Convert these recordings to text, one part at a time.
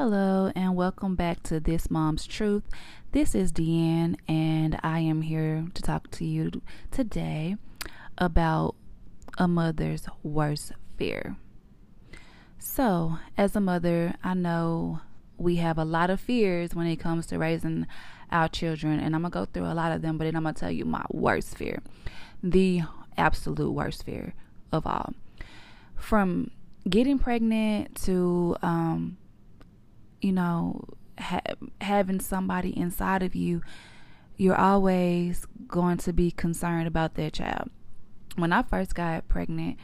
Hello, and welcome back to This Mom's Truth. This is Deanne, and I am here to talk to you today about a mother's worst fear. So, as a mother, I know we have a lot of fears when it comes to raising our children, and I'm gonna go through a lot of them, but then I'm gonna tell you my worst fear the absolute worst fear of all. From getting pregnant to, um, you know, ha- having somebody inside of you, you're always going to be concerned about their child. When I first got pregnant,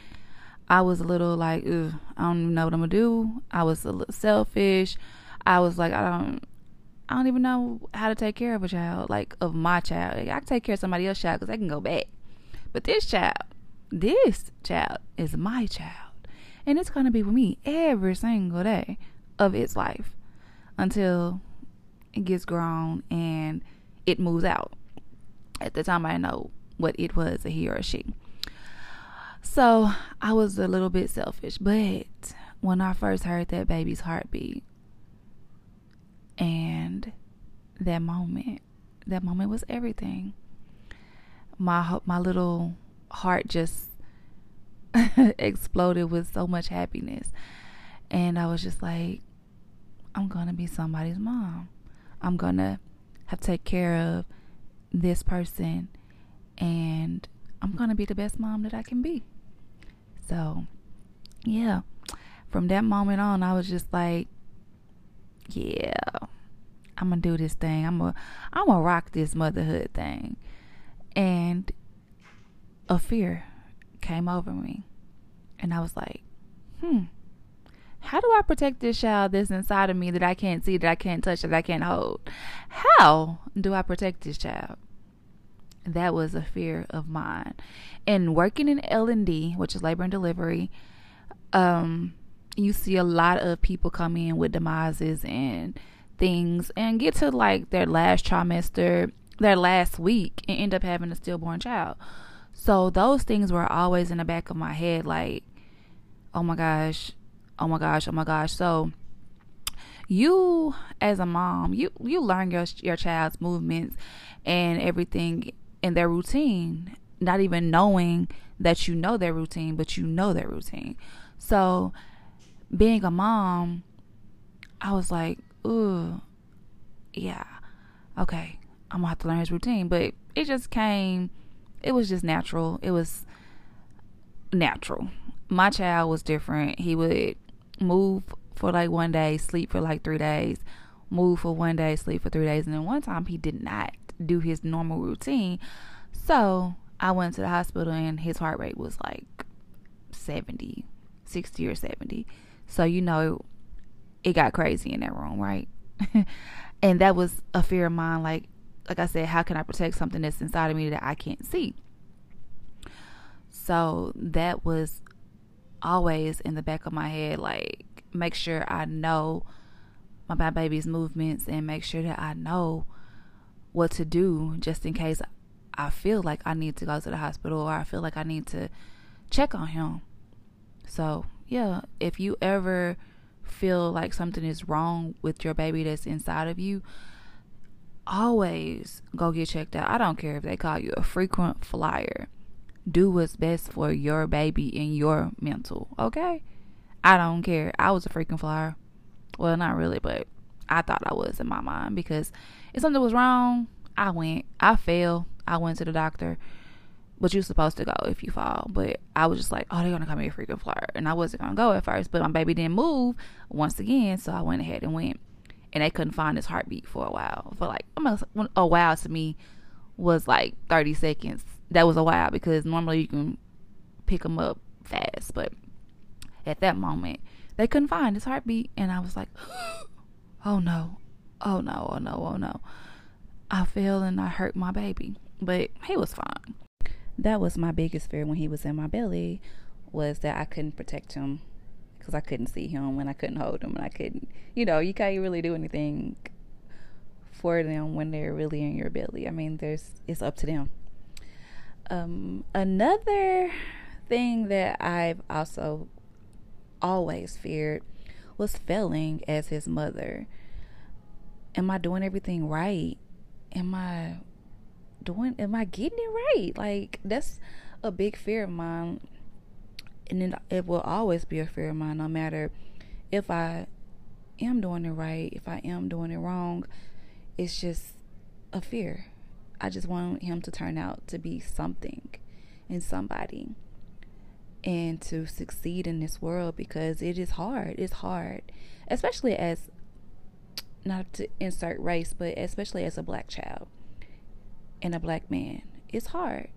I was a little like, I don't even know what I'm gonna do. I was a little selfish. I was like, I don't, I don't even know how to take care of a child, like of my child. Like, I can take care of somebody else's child because they can go back. But this child, this child is my child. And it's to be with me every single day of its life until it gets grown and it moves out. At the time, I know what it was a he or a she. So I was a little bit selfish, but when I first heard that baby's heartbeat and that moment, that moment was everything. My my little heart just exploded with so much happiness. And I was just like, I'm going to be somebody's mom. I'm going to have to take care of this person and I'm going to be the best mom that I can be. So, yeah. From that moment on, I was just like, yeah. I'm going to do this thing. I'm going I'm to rock this motherhood thing. And a fear came over me. And I was like, hmm, how do I protect this child that's inside of me that I can't see, that I can't touch, that I can't hold? How do I protect this child? That was a fear of mine. And working in L&D, which is labor and delivery, um, you see a lot of people come in with demises and things and get to like their last trimester, their last week, and end up having a stillborn child. So those things were always in the back of my head like, oh my gosh, oh my gosh, oh my gosh. So you as a mom, you you learn your your child's movements and everything in their routine, not even knowing that you know their routine, but you know their routine. So being a mom, I was like, ooh, yeah, okay, I'm gonna have to learn his routine. But it just came it was just natural. It was natural. My child was different. He would move for like one day, sleep for like three days, move for one day, sleep for three days. And then one time he did not do his normal routine. So I went to the hospital and his heart rate was like 70, 60 or 70. So, you know, it got crazy in that room, right? and that was a fear of mine. Like, like I said, how can I protect something that's inside of me that I can't see? So that was always in the back of my head, like make sure I know my baby's movements and make sure that I know what to do just in case I feel like I need to go to the hospital or I feel like I need to check on him. So, yeah, if you ever feel like something is wrong with your baby that's inside of you, always go get checked out. I don't care if they call you a frequent flyer. Do what's best for your baby and your mental, okay? I don't care. I was a freaking flyer. Well, not really, but I thought I was in my mind because if something was wrong, I went. I fell. I went to the doctor. But you're supposed to go if you fall. But I was just like, oh, they're gonna call me a frequent flyer, and I wasn't gonna go at first. But my baby didn't move once again, so I went ahead and went and they couldn't find his heartbeat for a while. For like almost a while to me was like 30 seconds. That was a while because normally you can pick him up fast, but at that moment they couldn't find his heartbeat, and I was like, oh no, oh no, oh no, oh no. I fell and I hurt my baby, but he was fine. That was my biggest fear when he was in my belly was that I couldn't protect him because I couldn't see him and I couldn't hold him and I couldn't, you know, you can't really do anything for them when they're really in your belly. I mean, there's it's up to them. Um, another thing that I've also always feared was failing as his mother. Am I doing everything right? Am I doing am I getting it right? Like that's a big fear of mine. And it, it will always be a fear of mine no matter if I am doing it right, if I am doing it wrong. It's just a fear. I just want him to turn out to be something and somebody and to succeed in this world because it is hard. It's hard, especially as not to insert race, but especially as a black child and a black man. It's hard.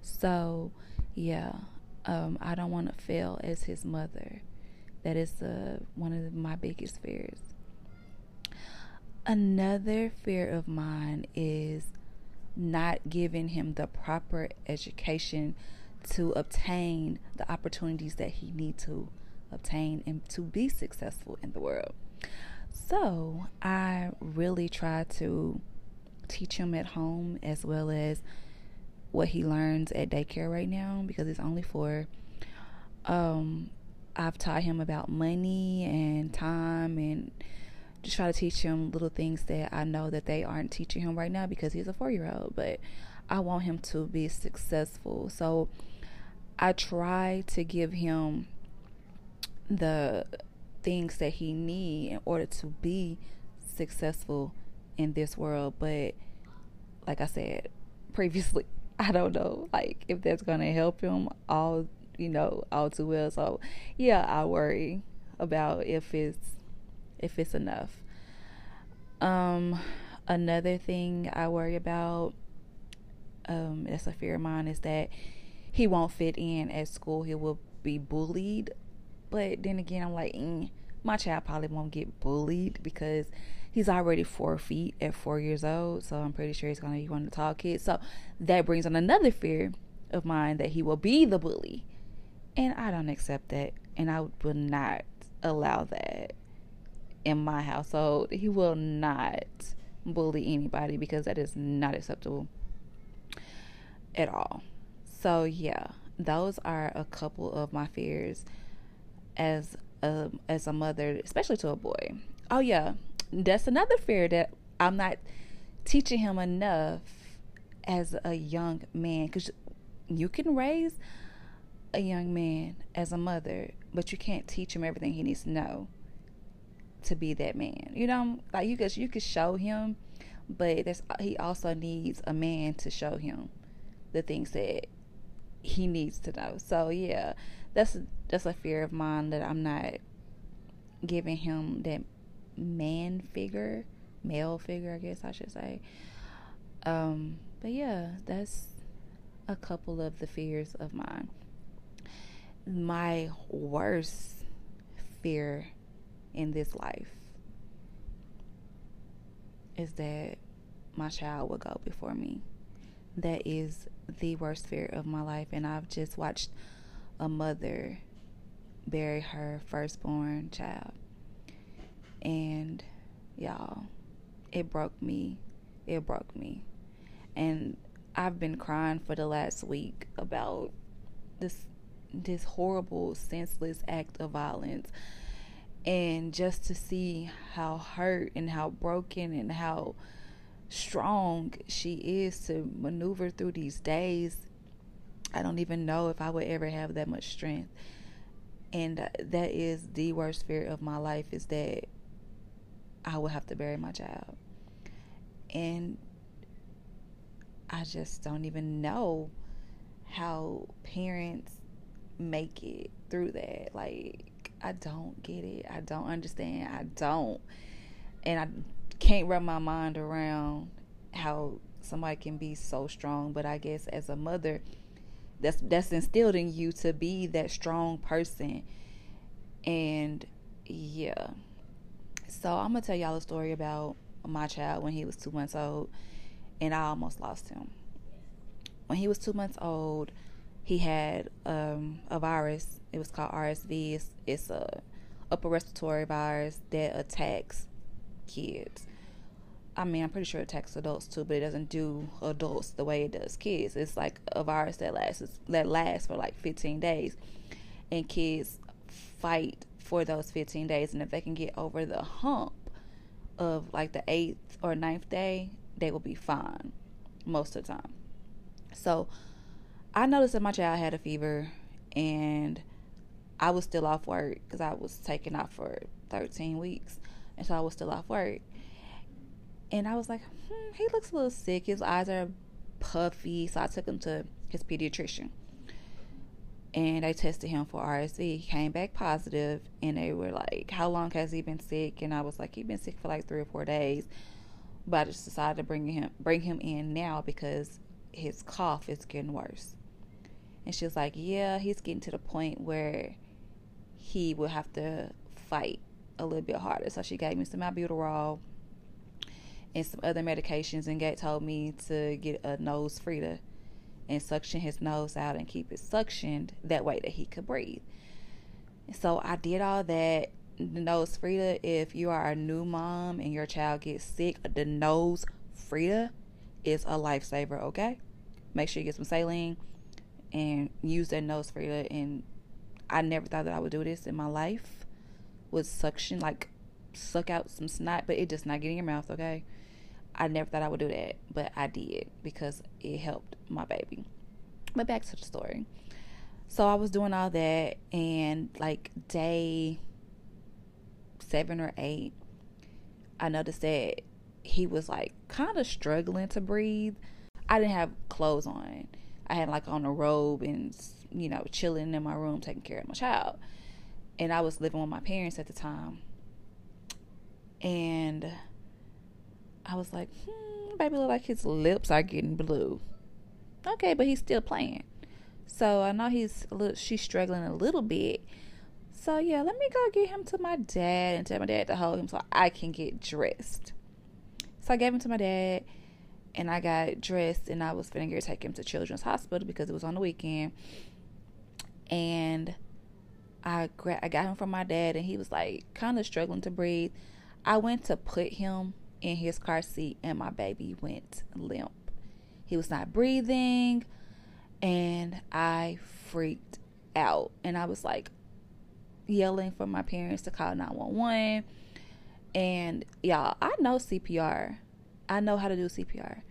So, yeah, um, I don't want to fail as his mother. That is uh, one of my biggest fears. Another fear of mine is not giving him the proper education to obtain the opportunities that he needs to obtain and to be successful in the world. So I really try to teach him at home as well as what he learns at daycare right now because it's only for um I've taught him about money and time and try to teach him little things that I know that they aren't teaching him right now because he's a four year old. But I want him to be successful. So I try to give him the things that he need in order to be successful in this world. But like I said previously, I don't know like if that's gonna help him all you know all too well. So yeah, I worry about if it's if it's enough. Um, another thing I worry about, um, that's a fear of mine, is that he won't fit in at school. He will be bullied. But then again, I'm like, mm, my child probably won't get bullied because he's already four feet at four years old. So I'm pretty sure he's going to be one of the tall kids. So that brings on another fear of mine that he will be the bully. And I don't accept that. And I will not allow that in my household. He will not bully anybody because that is not acceptable at all. So, yeah, those are a couple of my fears as a, as a mother, especially to a boy. Oh, yeah, that's another fear that I'm not teaching him enough as a young man because you can raise a young man as a mother, but you can't teach him everything he needs to know to be that man. You know, like you could you could show him, but there's he also needs a man to show him the things that he needs to know. So yeah, that's that's a fear of mine that I'm not giving him that man figure, male figure, I guess I should say. Um, but yeah, that's a couple of the fears of mine. My worst fear in this life is that my child will go before me. That is the worst fear of my life. And I've just watched a mother bury her firstborn child. And y'all, it broke me. It broke me. And I've been crying for the last week about this this horrible senseless act of violence and just to see how hurt and how broken and how strong she is to maneuver through these days i don't even know if i would ever have that much strength. And uh, that is the worst fear of my life is that i would have to bury my child. And i just don't even know how parents make it through that. Like I don't get it. I don't understand. I don't. And I can't wrap my mind around how somebody can be so strong, but I guess as a mother, that's that's instilled in you to be that strong person. And yeah. So I'm gonna tell y'all a story about my child when he was two months old and I almost lost him. When he was two months old, he had um, a virus. It was called RSV. It's, it's a upper respiratory virus that attacks kids. I mean, I'm pretty sure it attacks adults too, but it doesn't do adults the way it does kids. It's like a virus that lasts that lasts for like 15 days, and kids fight for those 15 days. And if they can get over the hump of like the eighth or ninth day, they will be fine most of the time. So I noticed that my child had a fever and I was still off work because I was taken off for 13 weeks. And so I was still off work. And I was like, hmm, he looks a little sick. His eyes are puffy. So I took him to his pediatrician. And they tested him for RSV. He came back positive, and they were like, "How long has he been sick?" And I was like, "He's been sick for like three or four days." But I just decided to bring him bring him in now because his cough is getting worse. And she was like, "Yeah, he's getting to the point where he will have to fight a little bit harder." So she gave me some albuterol and some other medications, and Gate told me to get a NoseFrida and suction his nose out and keep it suctioned that way that he could breathe. So I did all that. The NoseFrida, if you are a new mom and your child gets sick, the nose Frida is a lifesaver, okay? Make sure you get some saline and use that NoseFrida. And I never thought that I would do this in my life with suction, like suck out some snot, but it just not get in your mouth, okay? I never thought I would do that, but I did because it helped my baby. But back to the story. So I was doing all that, and like day seven or eight, I noticed that he was like kind of struggling to breathe. I didn't have clothes on. I had like on a robe and you know chilling in my room taking care of my child. And I was living with my parents at the time. And I was like, hmm, baby look like his lips are getting blue. Okay, but he's still playing. So I know he's a little, she's struggling a little bit. So yeah, let me go get him to my dad and tell my dad to hold him so I can get dressed. So I gave him to my dad and I got dressed and I was finna to take him to Children's Hospital because it was on the weekend. And I gra- I got him from my dad and he was like kind of struggling to breathe. I went to put him in his car seat and my baby went limp. He was not breathing and I freaked out and I was like yelling for my parents to call 911 and y'all I know CPR. I know how to do CPR.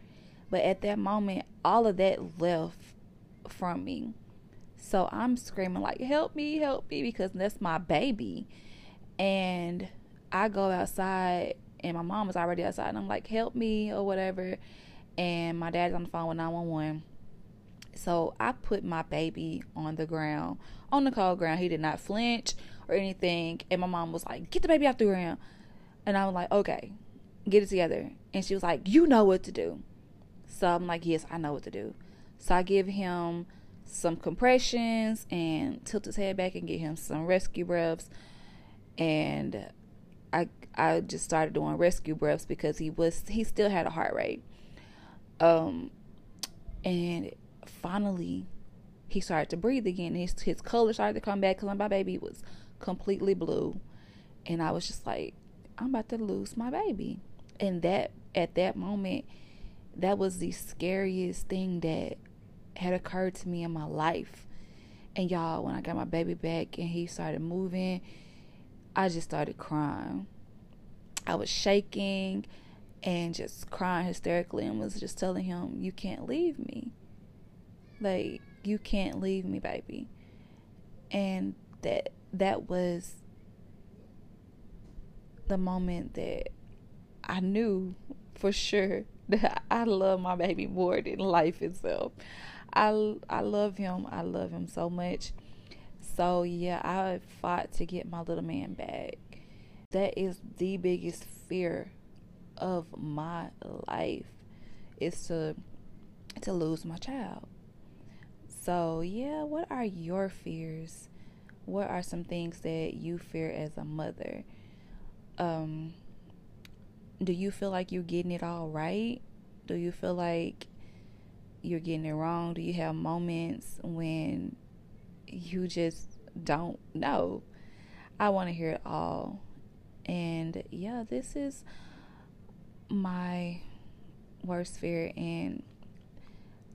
But at that moment all of that left from me. So I'm screaming like help me, help me because that's my baby. And I go outside and my mom was already outside and I'm like, help me or whatever. And my dad's on the phone with 911. So I put my baby on the ground, on the cold ground. He did not flinch or anything. And my mom was like, get the baby off the ground. And I was like, okay, get it together. And she was like, you know what to do. So I'm like, yes, I know what to do. So I give him some compressions and tilt his head back and get him some rescue breaths. And I I just started doing rescue breaths because he was he still had a heart rate. Um and finally he started to breathe again. His his color started to come back because my baby was completely blue, and I was just like, I'm about to lose my baby. And that at that moment, that was the scariest thing that had occurred to me in my life. And y'all, when I got my baby back and he started moving, I just started crying. I was shaking and just crying hysterically and was just telling him, You can't leave me. Like, you can't leave me, baby. And that that was the moment that I knew for sure that I love my baby more than life itself. I I love him. I love him so much. So yeah, I fought to get my little man back that is the biggest fear of my life is to to lose my child. So, yeah, what are your fears? What are some things that you fear as a mother? Um do you feel like you're getting it all right? Do you feel like you're getting it wrong? Do you have moments when you just don't know? I want to hear it all. And yeah, this is my worst fear. And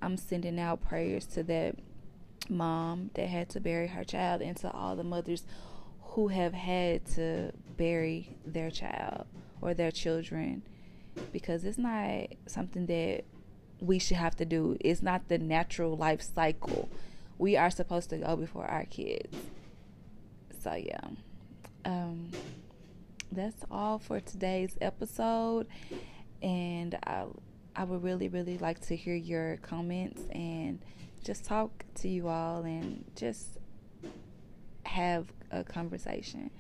I'm sending out prayers to that mom that had to bury her child and to all the mothers who have had to bury their child or their children because it's not something that we should have to do. It's not the natural life cycle. We are supposed to go before our kids. So yeah. Um that's all for today's episode and I I would really really like to hear your comments and just talk to you all and just have a conversation.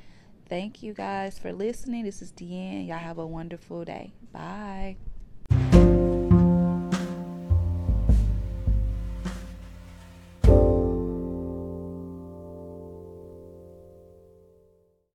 Thank you guys for listening. This is Deanne. Y'all have a wonderful day. Bye.